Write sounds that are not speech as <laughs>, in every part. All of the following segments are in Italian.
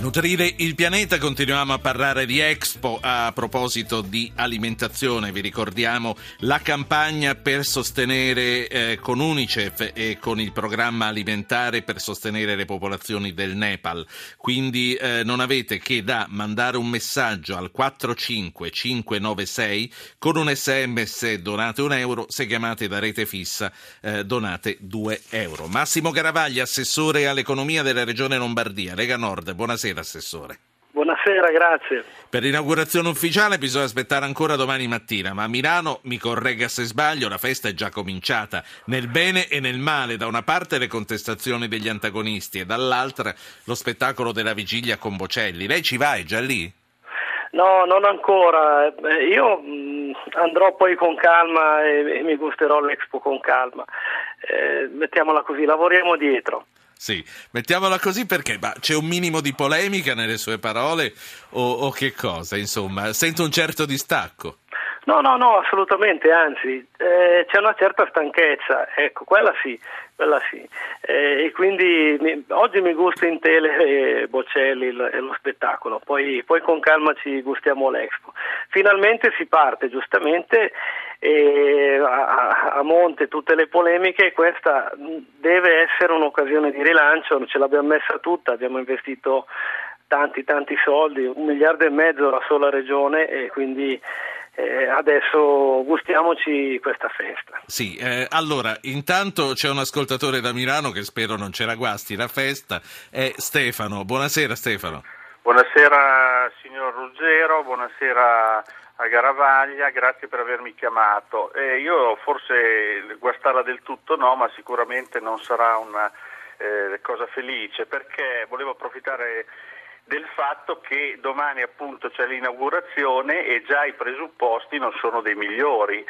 Nutrire il pianeta, continuiamo a parlare di Expo a proposito di alimentazione. Vi ricordiamo la campagna per sostenere eh, con Unicef e con il programma alimentare per sostenere le popolazioni del Nepal. Quindi eh, non avete che da mandare un messaggio al 45596 con un sms donate un euro, se chiamate da rete fissa eh, donate 2 euro. Massimo Garavaglia, assessore all'economia della regione Lombardia, Lega Nord, buonasera. Buonasera Assessore. Buonasera, grazie. Per l'inaugurazione ufficiale bisogna aspettare ancora domani mattina, ma a Milano, mi corregga se sbaglio, la festa è già cominciata, nel bene e nel male, da una parte le contestazioni degli antagonisti e dall'altra lo spettacolo della vigilia con Bocelli. Lei ci va, è già lì? No, non ancora. Eh, io mm, andrò poi con calma e mi gusterò l'Expo con calma. Eh, mettiamola così, lavoriamo dietro. Sì, mettiamola così perché ma c'è un minimo di polemica nelle sue parole o, o che cosa? Insomma, sento un certo distacco. No, no, no, assolutamente, anzi, eh, c'è una certa stanchezza, ecco, quella sì, quella sì. Eh, e quindi mi, oggi mi gusta in tele eh, Bocelli e lo, lo, spettacolo, poi, poi con calma ci gustiamo l'Expo. Finalmente si parte, giustamente, a, a, monte tutte le polemiche, questa deve essere un'occasione di rilancio, ce l'abbiamo messa tutta, abbiamo investito tanti tanti soldi, un miliardo e mezzo la sola regione e quindi eh, adesso gustiamoci questa festa. Sì, eh, allora intanto c'è un ascoltatore da Milano che spero non ce la guasti la festa, è Stefano. Buonasera Stefano. Buonasera signor Ruggero, buonasera a Garavaglia, grazie per avermi chiamato. Eh, io forse guastarla del tutto no, ma sicuramente non sarà una eh, cosa felice perché volevo approfittare del fatto che domani appunto c'è l'inaugurazione e già i presupposti non sono dei migliori.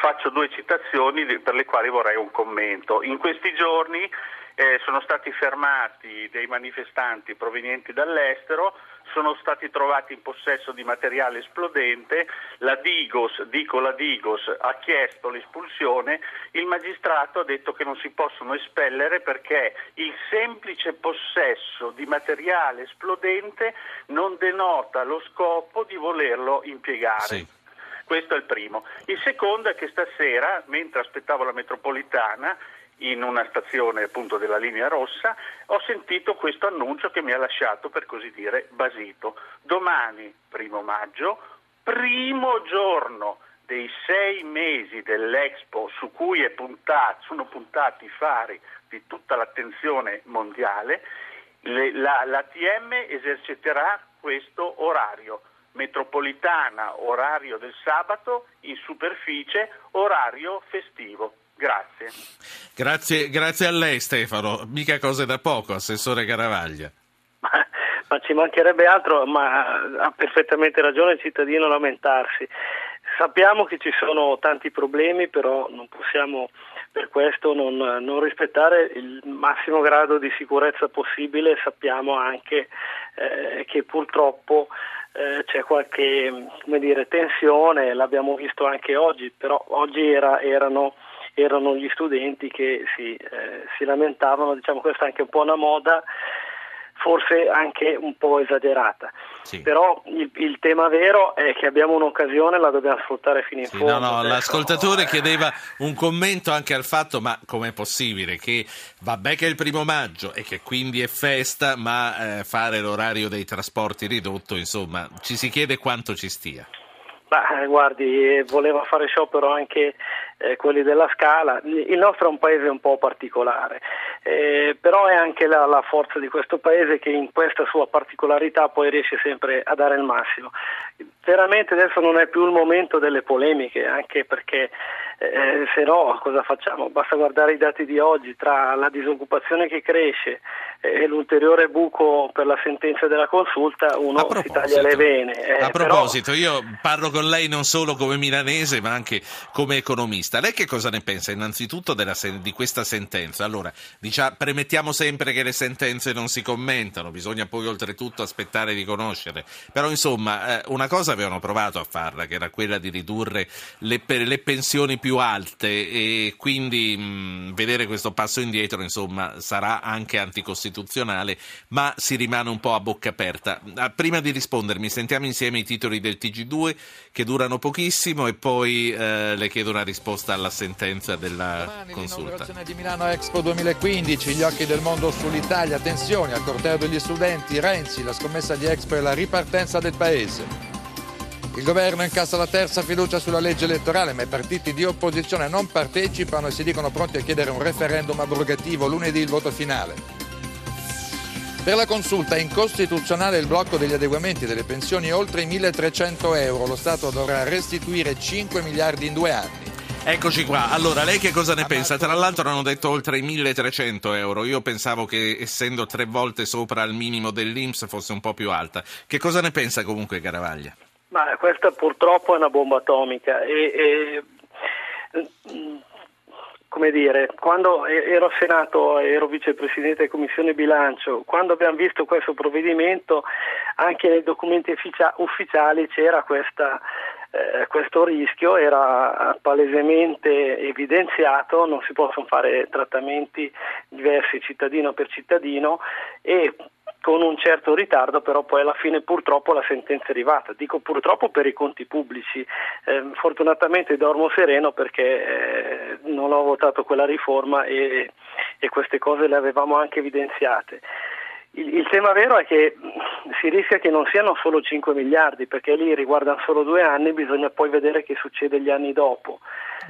Faccio due citazioni per le quali vorrei un commento. In questi giorni eh, sono stati fermati dei manifestanti provenienti dall'estero sono stati trovati in possesso di materiale esplodente, la Digos, dico la Digos, ha chiesto l'espulsione, il magistrato ha detto che non si possono espellere perché il semplice possesso di materiale esplodente non denota lo scopo di volerlo impiegare. Sì. Questo è il primo. Il secondo è che stasera, mentre aspettavo la metropolitana, in una stazione appunto della linea rossa, ho sentito questo annuncio che mi ha lasciato per così dire basito. Domani, primo maggio, primo giorno dei sei mesi dell'Expo su cui puntato, sono puntati i fari di tutta l'attenzione mondiale, le, la, l'ATM eserciterà questo orario metropolitana, orario del sabato, in superficie, orario festivo. Grazie. Grazie, grazie a lei Stefano, mica cose da poco, Assessore Caravaglia. Ma, ma ci mancherebbe altro, ma ha perfettamente ragione il cittadino a lamentarsi. Sappiamo che ci sono tanti problemi, però non possiamo per questo non, non, rispettare il massimo grado di sicurezza possibile. Sappiamo anche eh, che purtroppo eh, c'è qualche dire, tensione, l'abbiamo visto anche oggi, però oggi era, erano erano gli studenti che si, eh, si lamentavano, diciamo questa è anche un po' una moda, forse anche un po' esagerata. Sì. Però il, il, tema vero è che abbiamo un'occasione, la dobbiamo sfruttare fino in sì, fondo. No, no, l'ascoltatore chiedeva un commento anche al fatto, ma com'è possibile che vabbè che è il primo maggio e che quindi è festa, ma eh, fare l'orario dei trasporti ridotto, insomma, ci si chiede quanto ci stia. Beh, guardi, voleva fare sciopero anche eh, quelli della Scala. Il nostro è un paese un po' particolare, eh, però è anche la, la, forza di questo paese che in questa sua particolarità poi riesce sempre a dare il massimo. Veramente adesso non è più il momento delle polemiche, anche perché eh, se no cosa facciamo? Basta guardare i dati di oggi tra la disoccupazione che cresce e l'ulteriore buco per la sentenza della consulta, uno si taglia le vene. Eh, a proposito, però... io parlo con lei non solo come milanese ma anche come economista. Lei che cosa ne pensa innanzitutto sen- di questa sentenza? Allora, diciamo, premettiamo sempre che le sentenze non si commentano, bisogna poi oltretutto aspettare di conoscere. Però insomma, eh, una cosa avevano provato a farla, che era quella di ridurre le, le pensioni più più alte e quindi mh, vedere questo passo indietro insomma sarà anche anticostituzionale ma si rimane un po' a bocca aperta. Ah, prima di rispondermi sentiamo insieme i titoli del TG2 che durano pochissimo e poi eh, le chiedo una risposta alla sentenza della Domani, consulta. di Milano Expo 2015, gli occhi del mondo sull'Italia, tensioni al corteo degli studenti, Renzi, la scommessa di Expo e la ripartenza del paese. Il governo incassa la terza fiducia sulla legge elettorale, ma i partiti di opposizione non partecipano e si dicono pronti a chiedere un referendum abrogativo lunedì il voto finale. Per la consulta è incostituzionale il blocco degli adeguamenti delle pensioni oltre i 1.300 euro. Lo Stato dovrà restituire 5 miliardi in due anni. Eccoci qua. Allora, lei che cosa ne pensa? Tra l'altro hanno detto oltre i 1300 euro. Io pensavo che essendo tre volte sopra il minimo dell'Inps fosse un po' più alta. Che cosa ne pensa comunque Caravaglia? Ma questa purtroppo è una bomba atomica e, e come dire, quando ero Senato, ero vicepresidente della Commissione Bilancio, quando abbiamo visto questo provvedimento, anche nei documenti ufficiali c'era questa, eh, questo rischio, era palesemente evidenziato, non si possono fare trattamenti diversi cittadino per cittadino e con un certo ritardo, però poi alla fine purtroppo la sentenza è arrivata. Dico purtroppo per i conti pubblici, eh, fortunatamente dormo sereno perché eh, non ho votato quella riforma e, e, queste cose le avevamo anche evidenziate. Il, il, tema vero è che si rischia che non siano solo 5 miliardi, perché lì riguardano solo due anni, bisogna poi vedere che succede gli anni dopo.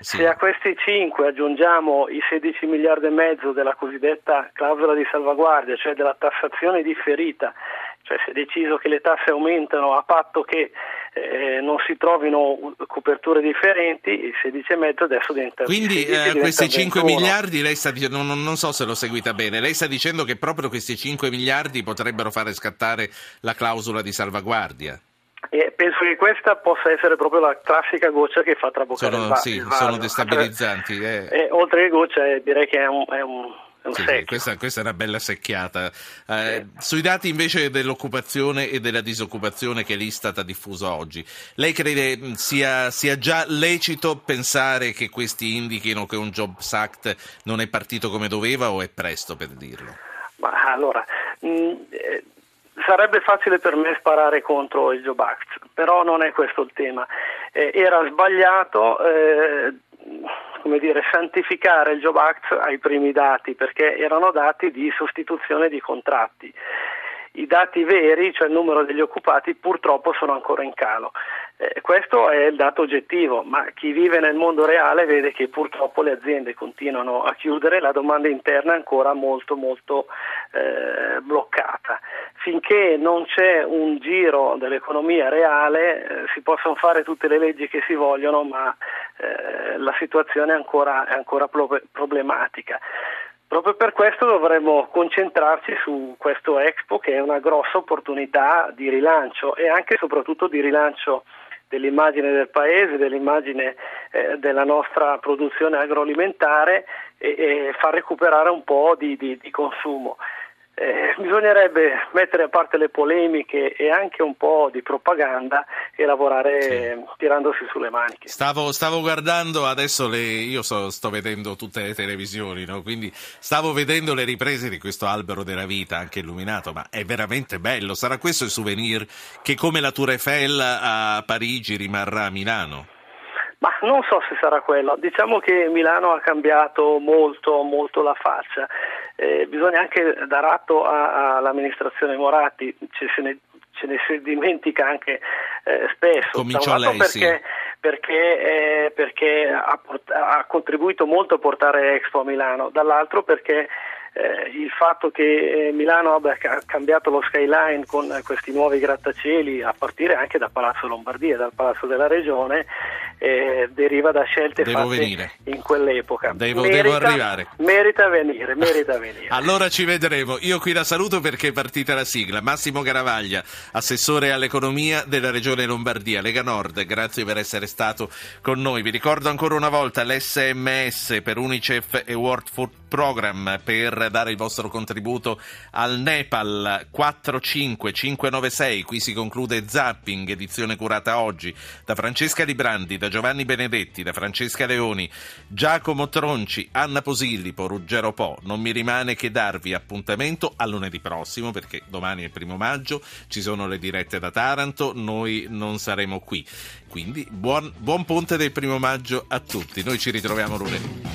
Sì. Se a questi 5 aggiungiamo i 16 miliardi e mezzo della cosiddetta clausola di salvaguardia, cioè della tassazione differita, cioè si è deciso che le tasse aumentano a patto che eh, non si trovino coperture differenti, il 16,5 adesso diventa Quindi eh, questi 5 21. miliardi, lei sta dicendo, non, non, so se l'ho seguita bene, lei sta dicendo che proprio questi 5 miliardi potrebbero fare scattare la clausola di salvaguardia? E penso che questa possa essere proprio la classica goccia che fa traboccare sono, il, va- sì, il Sono destabilizzanti. Eh. <laughs> E, oltre che goccia, eh, direi che è un, è un sì, questa, questa, è una bella secchiata. Eh, sì. Sui dati invece dell'occupazione e della disoccupazione che l'Istat ha diffuso oggi, lei crede mm, sia, sia, già lecito pensare che questi indichino che un Jobs Act non è partito come doveva o è presto per dirlo? Ma allora, mh, mm, eh, sarebbe facile per me sparare contro il Job Act, però non è questo il tema. Eh, era sbagliato eh, come dire, santificare il Job Act ai primi dati perché erano dati di sostituzione di contratti. I dati veri, cioè il numero degli occupati, purtroppo sono ancora in calo. Eh, questo è il dato oggettivo, ma chi vive nel mondo reale vede che purtroppo le aziende continuano a chiudere, la domanda interna è ancora molto molto eh, bloccata. Finché non c'è un giro dell'economia reale eh, si possono fare tutte le leggi che si vogliono, ma eh, la situazione è ancora, è ancora problematica. Proprio per questo dovremmo concentrarci su questo Expo che è una grossa opportunità di rilancio e anche e soprattutto di rilancio dell'immagine del paese, dell'immagine eh, della nostra produzione agroalimentare e, e, far recuperare un po' di, di, di consumo. Eh, bisognerebbe mettere a parte le polemiche e anche un po' di propaganda e lavorare sì. tirandosi sulle maniche. Stavo, stavo guardando adesso, le, io so, sto vedendo tutte le televisioni, no? quindi stavo vedendo le riprese di questo albero della vita, anche illuminato, ma è veramente bello. Sarà questo il souvenir che come la Tour Eiffel a Parigi rimarrà a Milano? Ma non so se sarà quello, diciamo che Milano ha cambiato molto, molto la faccia, eh, bisogna anche dar atto all'amministrazione Moratti, ce, se ne, ce ne si dimentica anche eh, spesso. Cominciò lei, perché, sì. perché, eh, perché ha, ha, contribuito molto a portare Expo a Milano, dall'altro perché eh, il fatto che eh, Milano abbia cambiato lo skyline con questi nuovi grattacieli a partire anche da Palazzo Lombardia, dal Palazzo della Regione, eh, deriva da scelte devo fatte venire. in quell'epoca. Devo, merita, devo arrivare. Merita venire, merita <laughs> venire. allora ci vedremo. Io qui la saluto perché è partita la sigla. Massimo Garavaglia, assessore all'economia della Regione Lombardia, Lega Nord, grazie per essere stato con noi. Vi ricordo ancora una volta l'SMS per Unicef e World Food program per dare il vostro contributo al Nepal 45596. Qui si conclude Zapping, edizione curata oggi da Francesca Librandi, da Giovanni Benedetti, da Francesca Leoni, Giacomo Tronci, Anna Posillipo, Ruggero Po. Non mi rimane che darvi appuntamento a lunedì prossimo perché domani è il primo maggio, ci sono le dirette da Taranto, noi non saremo qui. Quindi buon, buon ponte del primo maggio a tutti. Noi ci ritroviamo lunedì.